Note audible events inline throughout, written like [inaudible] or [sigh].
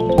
Thanks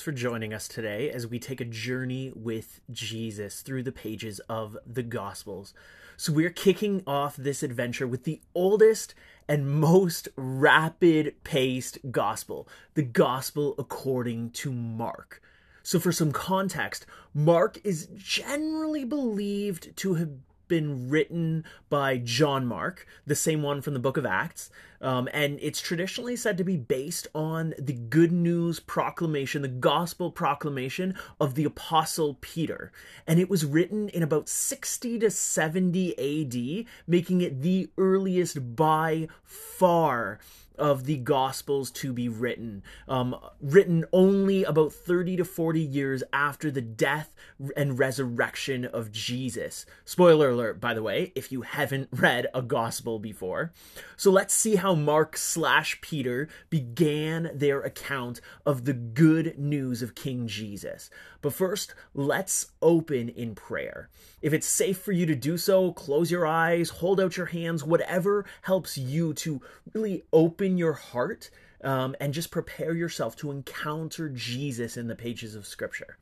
for joining us today as we take a journey with Jesus through the pages of the Gospels. So, we're kicking off this adventure with the oldest and most rapid paced Gospel, the Gospel according to Mark. So, for some context, Mark is generally believed to have been written by John Mark, the same one from the book of Acts. Um, and it's traditionally said to be based on the good news proclamation, the gospel proclamation of the apostle Peter. And it was written in about 60 to 70 AD, making it the earliest by far of the Gospels to be written, um, written only about 30 to 40 years after the death and resurrection of Jesus. Spoiler alert, by the way, if you haven't [laughs] read a Gospel before. So let's see how Mark slash Peter began their account of the good news of King Jesus. But first, let's open in prayer. If it's safe for you to do so, close your eyes, hold out your hands, whatever helps you to really open your heart um, and just prepare yourself to encounter Jesus in the pages of Scripture.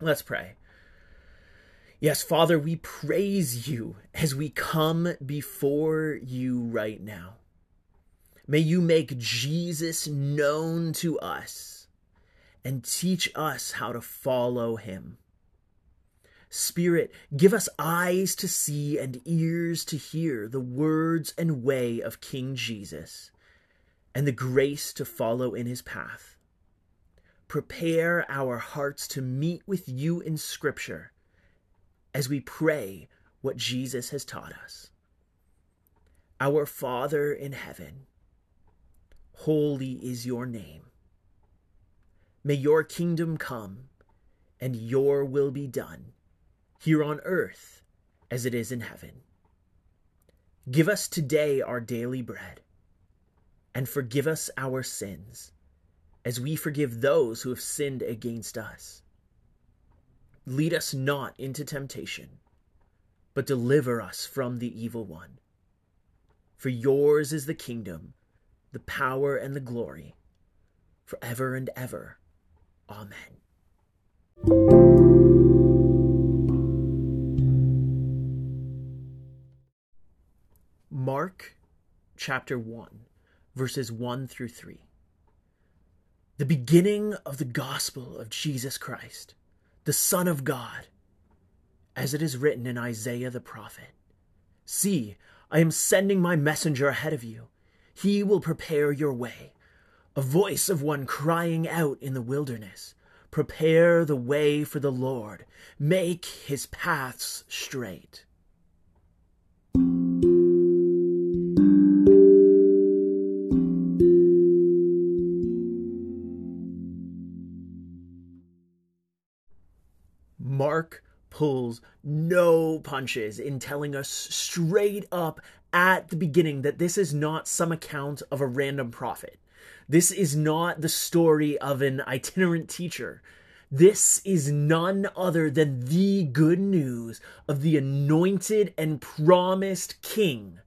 Let's pray. Yes, Father, we praise you as we come before you right now. May you make Jesus known to us and teach us how to follow him. Spirit, give us eyes to see and ears to hear the words and way of King Jesus, and the grace to follow in his path. Prepare our hearts to meet with you in Scripture as we pray what Jesus has taught us. Our Father in heaven, holy is your name. May your kingdom come and your will be done here on earth as it is in heaven. Give us today our daily bread, and forgive us our sins, as we forgive those who have sinned against us. Lead us not into temptation, but deliver us from the evil one. For yours is the kingdom, the power, and the glory, forever and ever. Amen. Mark chapter 1, verses 1 through 3. The beginning of the gospel of Jesus Christ, the Son of God, as it is written in Isaiah the prophet See, I am sending my messenger ahead of you. He will prepare your way. A voice of one crying out in the wilderness Prepare the way for the Lord, make his paths straight. Pulls no punches in telling us straight up at the beginning that this is not some account of a random prophet. This is not the story of an itinerant teacher. This is none other than the good news of the anointed and promised King,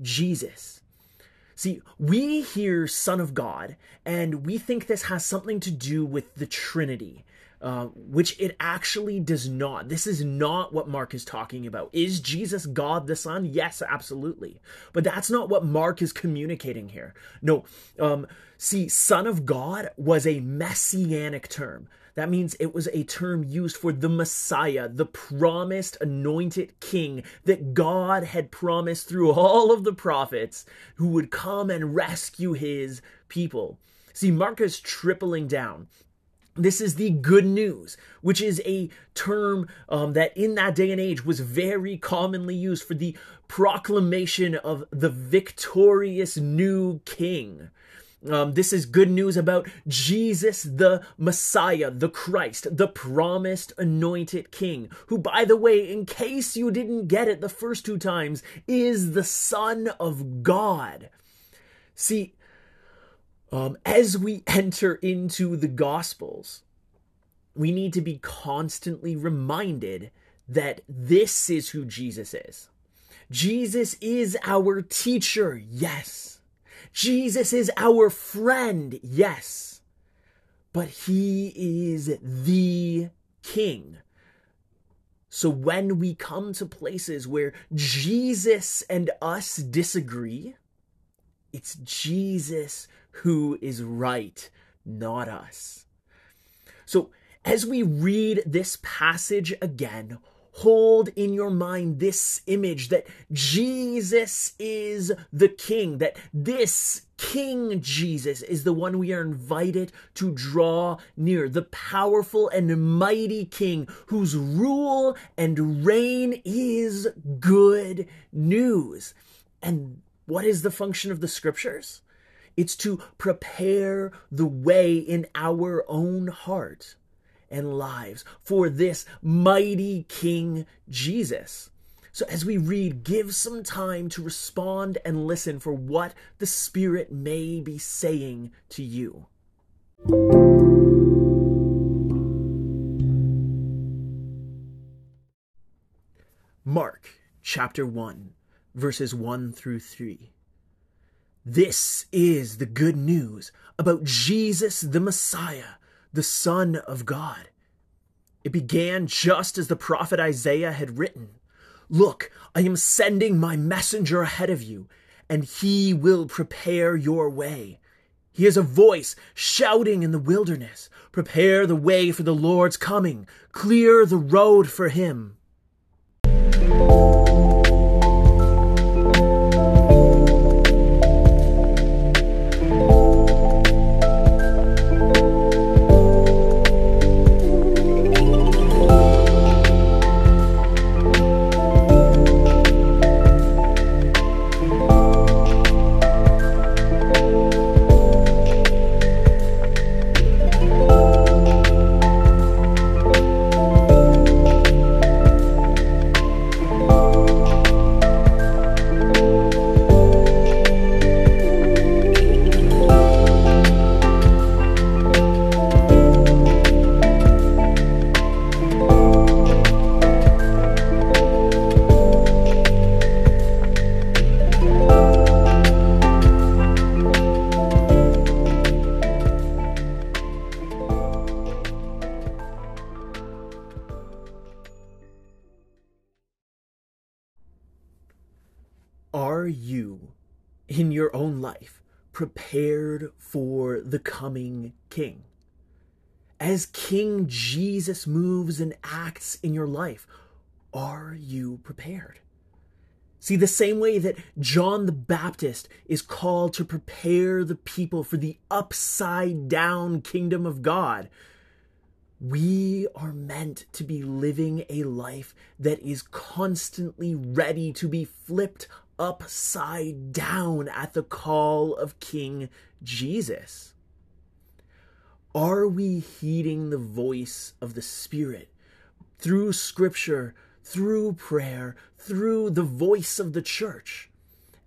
Jesus. See, we hear Son of God, and we think this has something to do with the Trinity. Uh, which it actually does not. This is not what Mark is talking about. Is Jesus God the Son? Yes, absolutely. But that's not what Mark is communicating here. No, um, see, Son of God was a messianic term. That means it was a term used for the Messiah, the promised anointed king that God had promised through [laughs] all of the prophets who would come and rescue his people. See, Mark is tripling down this is the good news, which is a term um, that in that day and age was very commonly used for the proclamation of the victorious new king. Um, this is good news about Jesus, the Messiah, the Christ, the promised anointed King, who, by the way, in case you didn't get it the first two times, is the Son of God. See, um, as we [laughs] enter into the Gospels, we need to be constantly reminded that this is who Jesus is. Jesus is our teacher, yes. Jesus is our friend, yes. But he is the king. So when we come to places where Jesus and us disagree, it's Jesus who is right, not us. So as we read this passage again, hold in your mind this image that Jesus is the King, that this King Jesus is the one we are invited to draw near, the powerful and mighty King whose rule and reign is good news. And what is the function of the scriptures? It's to prepare the way in our own heart and lives for this mighty King Jesus. So, as we read, give some time to respond and listen for what the Spirit may be saying to you. Mark chapter 1, verses 1 through 3. This is the good news about Jesus the Messiah the Son of God. It began just as the prophet Isaiah had written Look, I am sending my messenger ahead of you, and he will prepare your way. He is a voice shouting in the wilderness Prepare the way for the Lord's coming, clear the road for him. Are you, in your own life, prepared for the coming King? As King Jesus moves and acts in your life, are you prepared? See, the same way that John the Baptist is called to prepare the people for the upside down kingdom of God, we are meant to be living a life that is constantly ready to be flipped upside down at the call of King Jesus? Are we heeding the voice of the Spirit through Scripture, through prayer, through the voice of the church?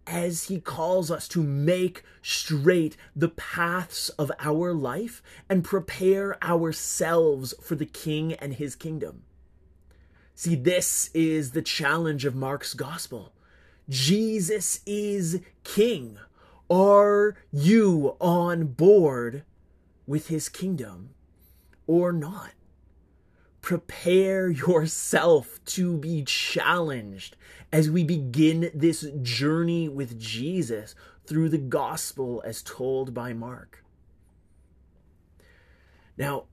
as he calls us to make straight the paths of our life and prepare ourselves for the King and his kingdom. See, this is the challenge of Mark's gospel. Jesus is king. Are you on board with his kingdom or not? Prepare yourself to be challenged as we begin this journey with Jesus through the gospel as told by Mark. Now,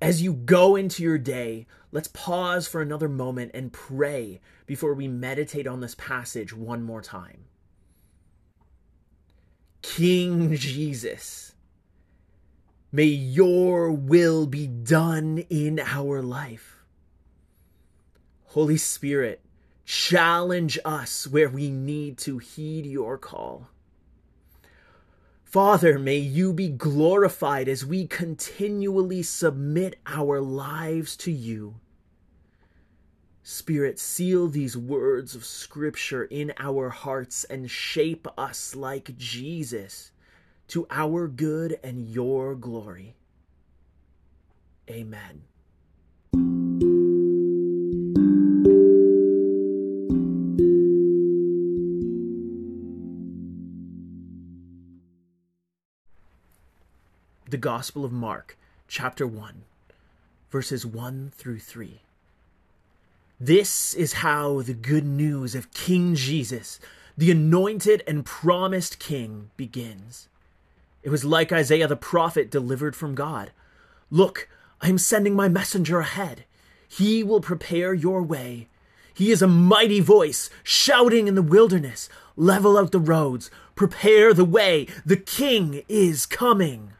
as you go into your day, let's pause for another moment and pray before we meditate on this passage one more time. King Jesus, may your will be done in our life. Holy Spirit, challenge us where we need to heed your call. Father, may you be glorified as we continually submit our lives to you. Spirit, seal these words of Scripture in our hearts and shape us like Jesus to our good and your glory. Amen. The Gospel of Mark, chapter 1, verses 1 through 3. This is how the good news of King Jesus, the anointed and promised King, begins. It was like Isaiah the prophet delivered from God. Look, I am sending my messenger ahead. He will prepare your way. He is a mighty voice, shouting in the wilderness, level out the roads, prepare the way, the king is coming.